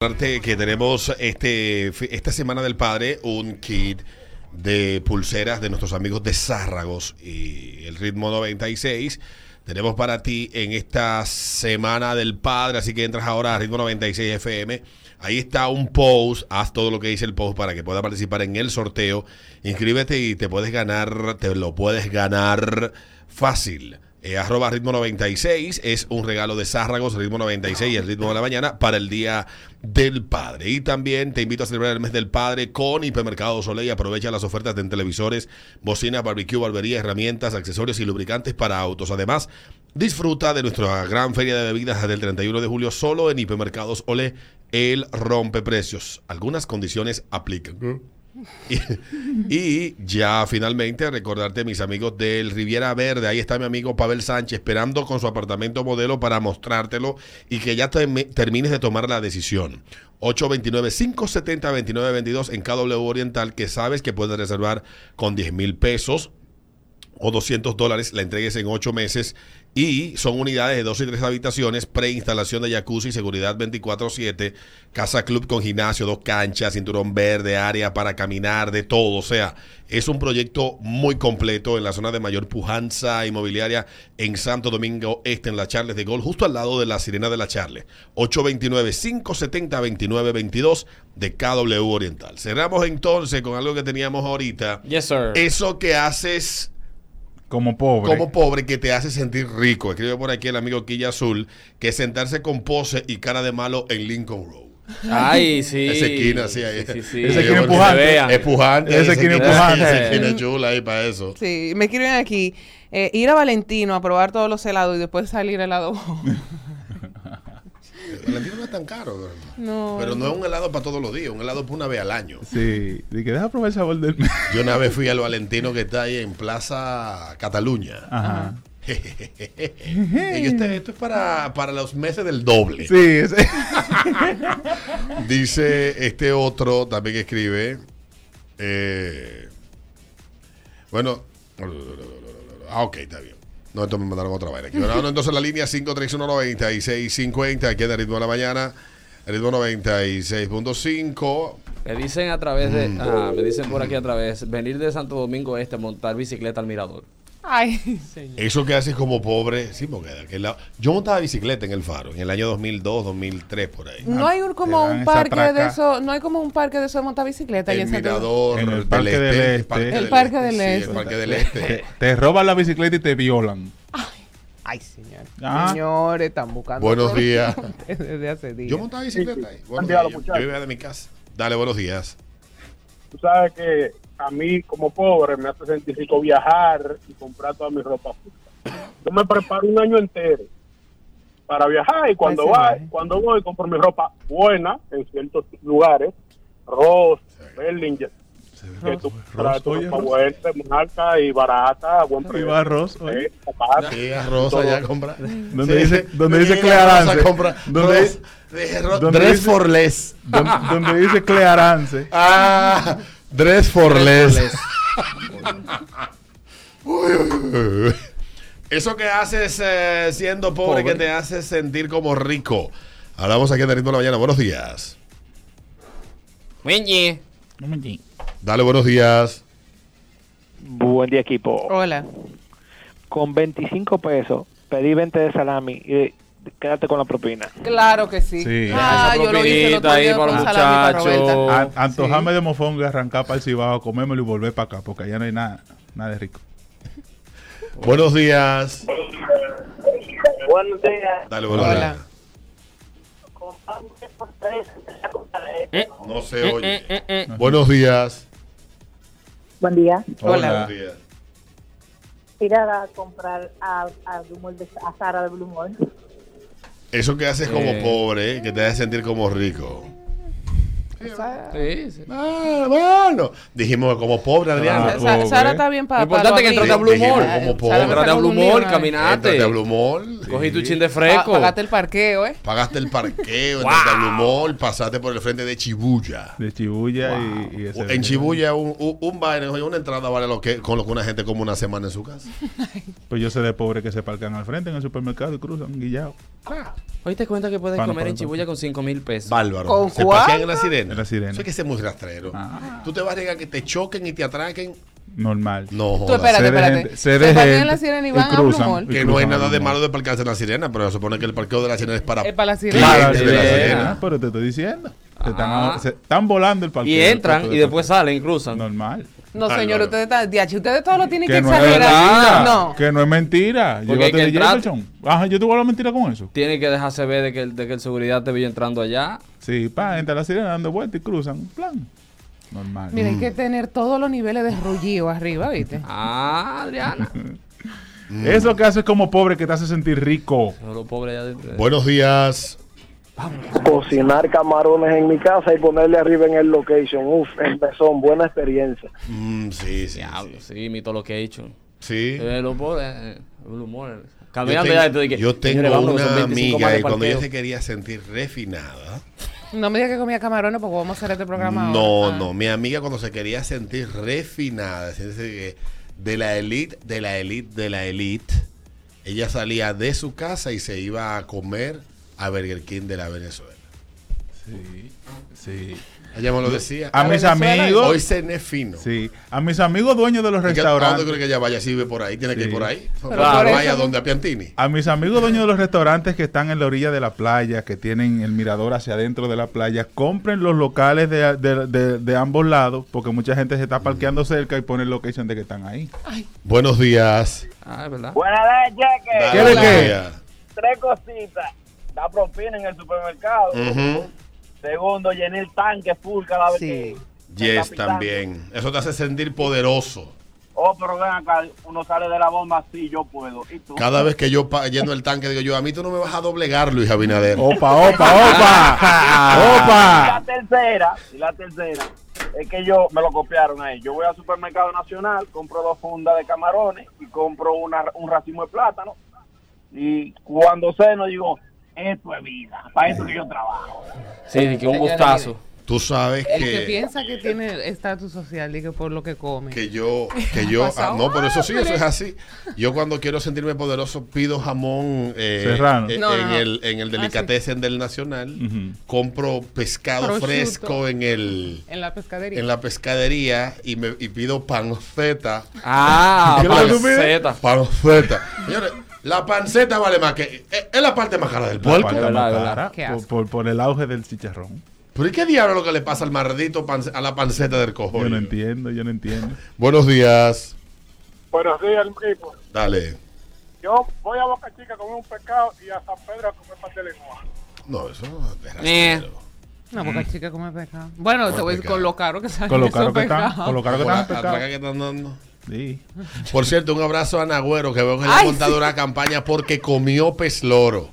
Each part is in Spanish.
que tenemos este, esta semana del padre un kit de pulseras de nuestros amigos de Zárragos y el ritmo 96. Tenemos para ti en esta semana del padre, así que entras ahora a ritmo 96 FM. Ahí está un post, haz todo lo que dice el post para que puedas participar en el sorteo. Inscríbete y te puedes ganar, te lo puedes ganar fácil. Eh, arroba ritmo 96 es un regalo de Zárragos, ritmo 96 y el ritmo de la mañana para el Día del Padre. Y también te invito a celebrar el mes del Padre con Hipermercado Soleil. Aprovecha las ofertas de televisores, bocinas, barbecue, barbería, herramientas, accesorios y lubricantes para autos. Además, disfruta de nuestra gran feria de bebidas del 31 de julio solo en Hipermercados Ole. El rompe precios. Algunas condiciones aplican. Y, ya finalmente recordarte mis amigos del Riviera Verde, ahí está mi amigo Pavel Sánchez esperando con su apartamento modelo para mostrártelo y que ya termines de tomar la decisión. 829-570-2922 en KW Oriental que sabes que puedes reservar con 10 mil pesos o 200 dólares, la entregues en 8 meses y son unidades de dos y tres habitaciones, preinstalación de jacuzzi, seguridad 24/7, casa club con gimnasio, dos canchas, cinturón verde, área para caminar, de todo. O sea, es un proyecto muy completo en la zona de mayor pujanza inmobiliaria en Santo Domingo Este, en la Charles de Gol, justo al lado de la Sirena de la Charles. 829-570-2922 de KW Oriental. Cerramos entonces con algo que teníamos ahorita. Yes, sir. Eso que haces como pobre. Como pobre que te hace sentir rico. Escribe por aquí el amigo Quilla Azul que sentarse con pose y cara de malo en Lincoln Road. Ay, sí. Esa esquina, sí, ahí. Sí, sí, Esa esquina empujante. Empujante. Esa esquina empujante. Esa esquina chula ahí para eso. Sí, me escriben aquí. Eh, ir a Valentino a probar todos los helados y después salir helado. Valentino no es tan caro, No. Pero no es un helado para todos los días, un helado por una vez al año. Sí, y que deja probar el sabor del Yo una vez fui al Valentino que está ahí en Plaza Cataluña. Ajá. y este, esto es para, para los meses del doble. Sí, ese. Dice este otro también que escribe. Eh, bueno. Ah, ok, está bien. No, entonces me mandaron otra vaina. Aquí. Ahora, entonces la línea 5319650 aquí en el ritmo de la mañana. El ritmo 96.5. Me dicen a través de. Ah, me dicen por aquí a través. Venir de Santo Domingo Este, montar bicicleta al mirador. Ay, señor. Eso que haces como pobre. Sí, porque de aquel lado. Yo montaba bicicleta en el faro en el año 2002, 2003, por ahí. No hay un, como un parque de eso, no hay como un parque de eso de montar bicicleta El mirador En el Parque del Este. El Parque del Este. el Parque del Este. Te, te roban la bicicleta y te violan. Ay, señor. Ah. Señores, están buscando. Buenos días. Desde hace días. Yo montaba bicicleta ahí. Buenos día, días. muchachos. Yo vivía de mi casa. Dale, buenos días. Tú sabes que a mí, como pobre, me hace sentir rico viajar y comprar toda mi ropa. Yo me preparo un año entero para viajar y cuando, Ese va, viaje. cuando voy compro mi ropa buena en ciertos lugares. Ross, Bellinger. Que tú traes tu oye, ropa Ross. buena, marca y barata, a buen Y precio. va Ross, oye. Eh. Sí, arroz allá a comprar. Donde Sí, dice- donde dice arroz Clearance. a comprar. Donde- Ross, de ro- donde Dress for less. Donde, donde dice Clearance. Ah, dress for less. Uy, uy, uy. Eso que haces eh, siendo pobre, Pobre. que te hace sentir como rico. Hablamos aquí en el ritmo de la mañana. Buenos días. Oye. Dale, buenos días. Buen día, equipo. Hola. Con 25 pesos pedí 20 de salami y quédate con la propina. Claro que sí. Sí. Ah, yo lo hice el otro propinita ahí para los muchachos. Roberta. A- antojarme de mofongo y arrancar para el cibao, comérmelo y volver para acá, porque allá no hay nada, nada de rico. Buenos días. Buenos días. Dale, buenos Hola. días. No se oye. Eh, Buenos días. Buen día. Hola. Días. Ir a comprar a, a, Blue Mall de, a Sara de Blue Mall. Eso que haces como Eh. pobre, eh, que te hace sentir como rico. Sí, sí. Ah, bueno. Dijimos como pobre, Adriana. Ah, Sa-. Sara está bien para Lo importante es que entrate a Blue Mall. como pobre. Entrate a Blue Mall, caminate. a Blue Mall. Cogí tu chin de fresco. Pa- Pagaste el parqueo, ¿eh? Pagaste el parqueo, entraste al humor, pasaste por el frente de Chibuya. De Chibuya y, y ese. En Chibuya un, un, un baile, una entrada vale lo que, con lo que una gente come una semana en su casa. Pues yo sé de pobres que se parcan al frente en el supermercado y cruzan guillado. Hoy te cuenta que puedes comer en Chibuya con 5 mil pesos. Bárbaro. ¿Con ¿Se parquean en la sirena? En la Sirena. Eso hay que ser muy rastrero. Ah. Tú te vas a llegar que te choquen y te atraquen. Normal. No, Tú espérate, espérate. Se de parquean en gente la sirena y y van a Blue. Mall. Que no hay nada de malo de parquearse en la sirena, pero se supone que el parqueo de la sirena es para, Es para la sirena. Claro, de la sirena. ah, pero te estoy diciendo. Se están, Ah. se están volando el parqueo. Y entran y después salen y cruzan. Normal. No, Ay, señor, no, ustedes están. ustedes todo lo tienen que, Que no es exagerar. No. Que no es mentira. Porque Llévate de Jefferson. Ajá, yo te voy a la mentira con eso. Tiene que dejarse ver de que, el- de que el seguridad te vio entrando allá. Sí, pa, entra la sirena dando vueltas y cruzan. Plan. Normal. Mira, hay que tener todos los niveles de rullido arriba, ¿viste? Ah, Adriana. Eso que hace como pobre que te hace sentir rico. Los pobres allá adentro. Buenos días. Cocinar camarones en mi casa y ponerle arriba en el location. Uf, el mesón, buena experiencia. Mm, sí, sí. Diablo, sí. sí, mito lo que he hecho. Sí. Eh, los pobres, eh, el humor. Yo Caminando tengo, ya dentro de que. yo tengo señores, vámonos, son una 25 más amiga de y cuando ella parqueo. se quería sentir refinada. No me digas que comía camarones porque vamos a hacer este programa No, ahora. Ah. no. Mi amiga cuando se quería sentir refinada, de la elite, de la elite, de la elite, ella salía de su casa y se iba a comer a Burger King de la Venezuela. Sí, sí. Ella me lo decía. A mis amigos. Hoy cené fino. Sí, a mis amigos dueños de los ¿En qué- ¿A dónde restaurantes. cree que ella vaya? Si vive por ahí, tiene que ir por ahí. Pero Claro, vaya donde a Piantini. A mis amigos dueños de los restaurantes que están en la orilla de la playa, que tienen el mirador hacia adentro de la playa, compren los locales de, de- de- de ambos lados, porque mucha gente se está parqueando cerca y pone el location de que están ahí. Buenos días. Ah, verdad. Buenas noches, Dale, ¿Quiere buenos qué? días. Tres cositas. Da propina en el supermercado. Ujú. Segundo, llené el tanque full cada vez Sí. que... Yes, también. Eso te hace sentir poderoso. Oh, pero ven acá, uno sale de la bomba así, yo puedo. ¿Y tú? Cada vez que yo lleno el tanque, digo yo, a mí tú no me vas a doblegar, Luis Abinader. ¡Opa, opa, opa! Y la ¡Opa! tercera, y la tercera, es que yo me lo copiaron ahí. Yo voy al supermercado nacional, compro dos fundas de camarones y compro una, un racimo de plátano. Y cuando ceno digo, esto es vida, para esto que yo trabajo. Sí, de que un gustazo. Tú sabes El que que, piensa que tiene estatus social, diga por lo que come. que yo, que yo, ah, no, pero eso sí, eso es así. Yo cuando quiero sentirme poderoso pido jamón eh, Serrano. eh, No, en, no. el, en el delicatessen del Nacional. Compro pescado Prosciutto. fresco en el En la pescadería. en la pescadería y me y pido panceta. Ah, ¿Qué es lo que tú pides? panceta. Panceta. Señores, la panceta vale más que es, es la parte más cara del La puerco. verdad, más cara Qué por, asco. por- por el auge del chicharrón. ¿Pero y qué diablo es lo que le pasa al maldito panc- a la panceta del Yo cojón? no entiendo, yo no entiendo. Buenos días. Buenos días, equipo. Dale. Yo voy a Boca Chica a comer un pescado y a San Pedro a comer pastel de lengua. No, eso es Eh. No, porque chica come pescado. Bueno, te voy a decir con lo caro que sale. Con lo caro que están, con lo caro que la están que están dando. Sí. Por cierto, un abrazo a Nagüero que veo que le ha Ay, montado sí. una campaña porque comió pez loro.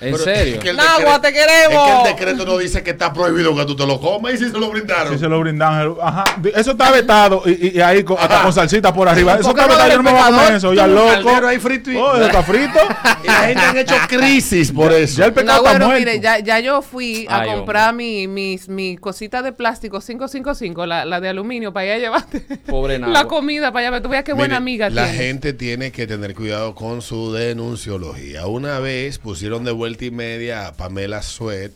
¿En Pero serio? es que Nagua, te queremos. Es que el decreto no dice que está prohibido que tú te lo comas y si se lo brindaron. Sí se lo brindan. Ajá. Eso está vetado. Y, y- y ahí con, hasta con salsita por arriba. Eso ¿Por qué está vetado. Yo no me voy a comer eso. Ya loco. ahí frito y- Oh, eso está frito. Y la gente han hecho crisis por eso. Ya el pescado No, está bueno, muerto. mire, ya, ya yo fui a Ay, comprar mi, mis, mi cosita de plástico 555, la, la de aluminio, para allá llevarte Pobre la Nagua. comida, para allá. Tú veas qué buena Mire, amiga La tienes. gente tiene que tener cuidado con su denunciología. Una vez pusieron de vuelta y media a Pamela Sweat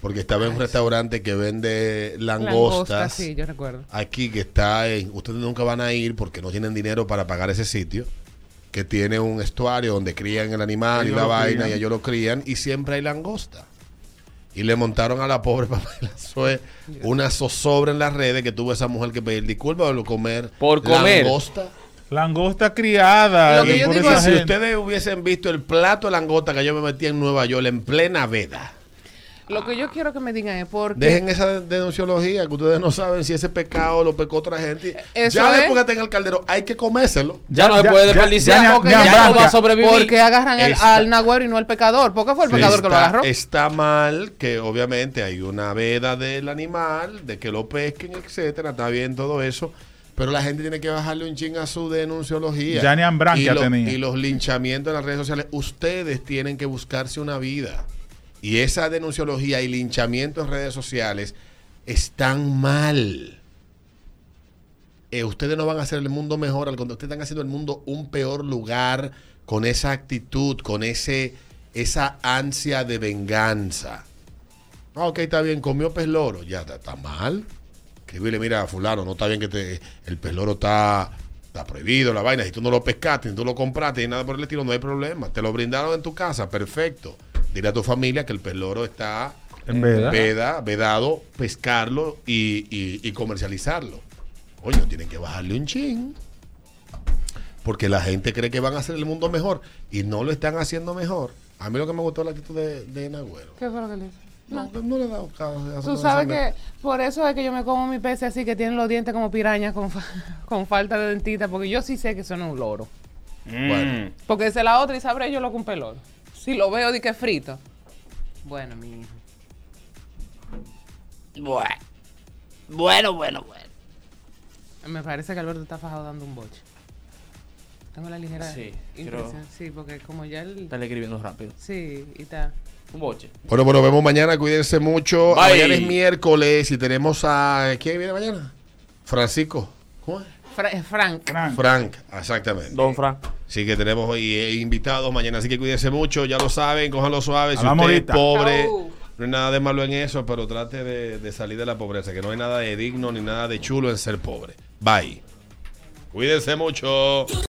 porque estaba en un restaurante que vende langostas. Langosta, sí, yo recuerdo. Aquí que está en. Ustedes nunca van a ir porque no tienen dinero para pagar ese sitio. Que tiene un estuario donde crían el animal Ellos y la vaina crían. y ellos lo crían y siempre hay langosta. Y le montaron a la pobre Pamela Sweat una zozobra en las redes que tuvo esa mujer que pedir disculpas por comer Por comer. langosta. Langosta criada. Lo que yo digo es- Si ustedes hubiesen visto el plato de langota que yo me metí en Nueva York en plena veda, Lo que yo quiero que me digan es porque... dejen esa denunciología que ustedes no saben si ese pecado lo pecó otra gente. Eso ya es. después que tenga el caldero, hay que comérselo. Ya no se puede desperdiciar. ya porque ya no va a sobrevivir. porque agarran al, Está- al nagüero y no al pecador. ¿Por qué fue el pecador que lo está- agarró? Está mal que obviamente hay una veda del animal, de que lo pesquen, etcétera. Está bien todo eso. Pero la gente tiene que bajarle un ching a su denunciología. Ya los- tenía. y los linchamientos en las redes sociales. Ustedes tienen que buscarse una vida. Y esa denunciología y linchamiento en redes sociales están mal. Eh, ustedes no van a hacer el mundo mejor, al contrario, ustedes están haciendo el mundo un peor lugar con esa actitud, con ese, esa ansia de venganza. Ah, ok, está bien, comió pez loro, ya está, está mal. Escribirle, mira, fulano, no está bien que te, el pez loro está, está prohibido, la vaina, si tú no lo pescaste, si tú lo compraste y nada por el estilo, no hay problema. Te lo brindaron en tu casa, perfecto. Dile a tu familia que el pez loro está En veda. veda, vedado, pescarlo y, y- y comercializarlo. Oye, tienen que bajarle un chin. Porque la gente cree que van a hacer el mundo mejor y no lo están haciendo mejor. A mí lo que me gustó es la actitud de, de Nagüero. ¿Qué fue lo que le hizo? No, no le he dado caso. Tú sabes que por eso es que yo me como mi pez así que tienen los dientes como pirañas con, fa- con falta de dentita, porque yo sí sé que eso no es un loro. Bueno, Porque esa es la otra y sabré yo lo que un. Si lo veo de que es frito. Bueno, mi hijo. Bueno. Bueno, bueno, bueno. Me parece que Alberto está fajado dando un boche. Tengo la ligera Sí, impresión. creo- Sí, porque como ya él... Está escribiendo rápido. Sí, y está... Un boche. bueno, bueno, vemos mañana. Cuídense mucho. Bye. Mañana es miércoles y tenemos a. ¿Quién viene mañana? Francisco. ¿Cómo es? Fra- eh, Frank. Frank. Frank, exactamente. Don Frank. Sí que tenemos hoy eh, invitados mañana, así que cuídense mucho, ya lo saben, cójanlo suave. Si usted es pobre, no hay nada de malo en eso, pero trate de, de salir de la pobreza, que no hay nada de digno ni nada de chulo en ser pobre. Bye. Cuídense mucho.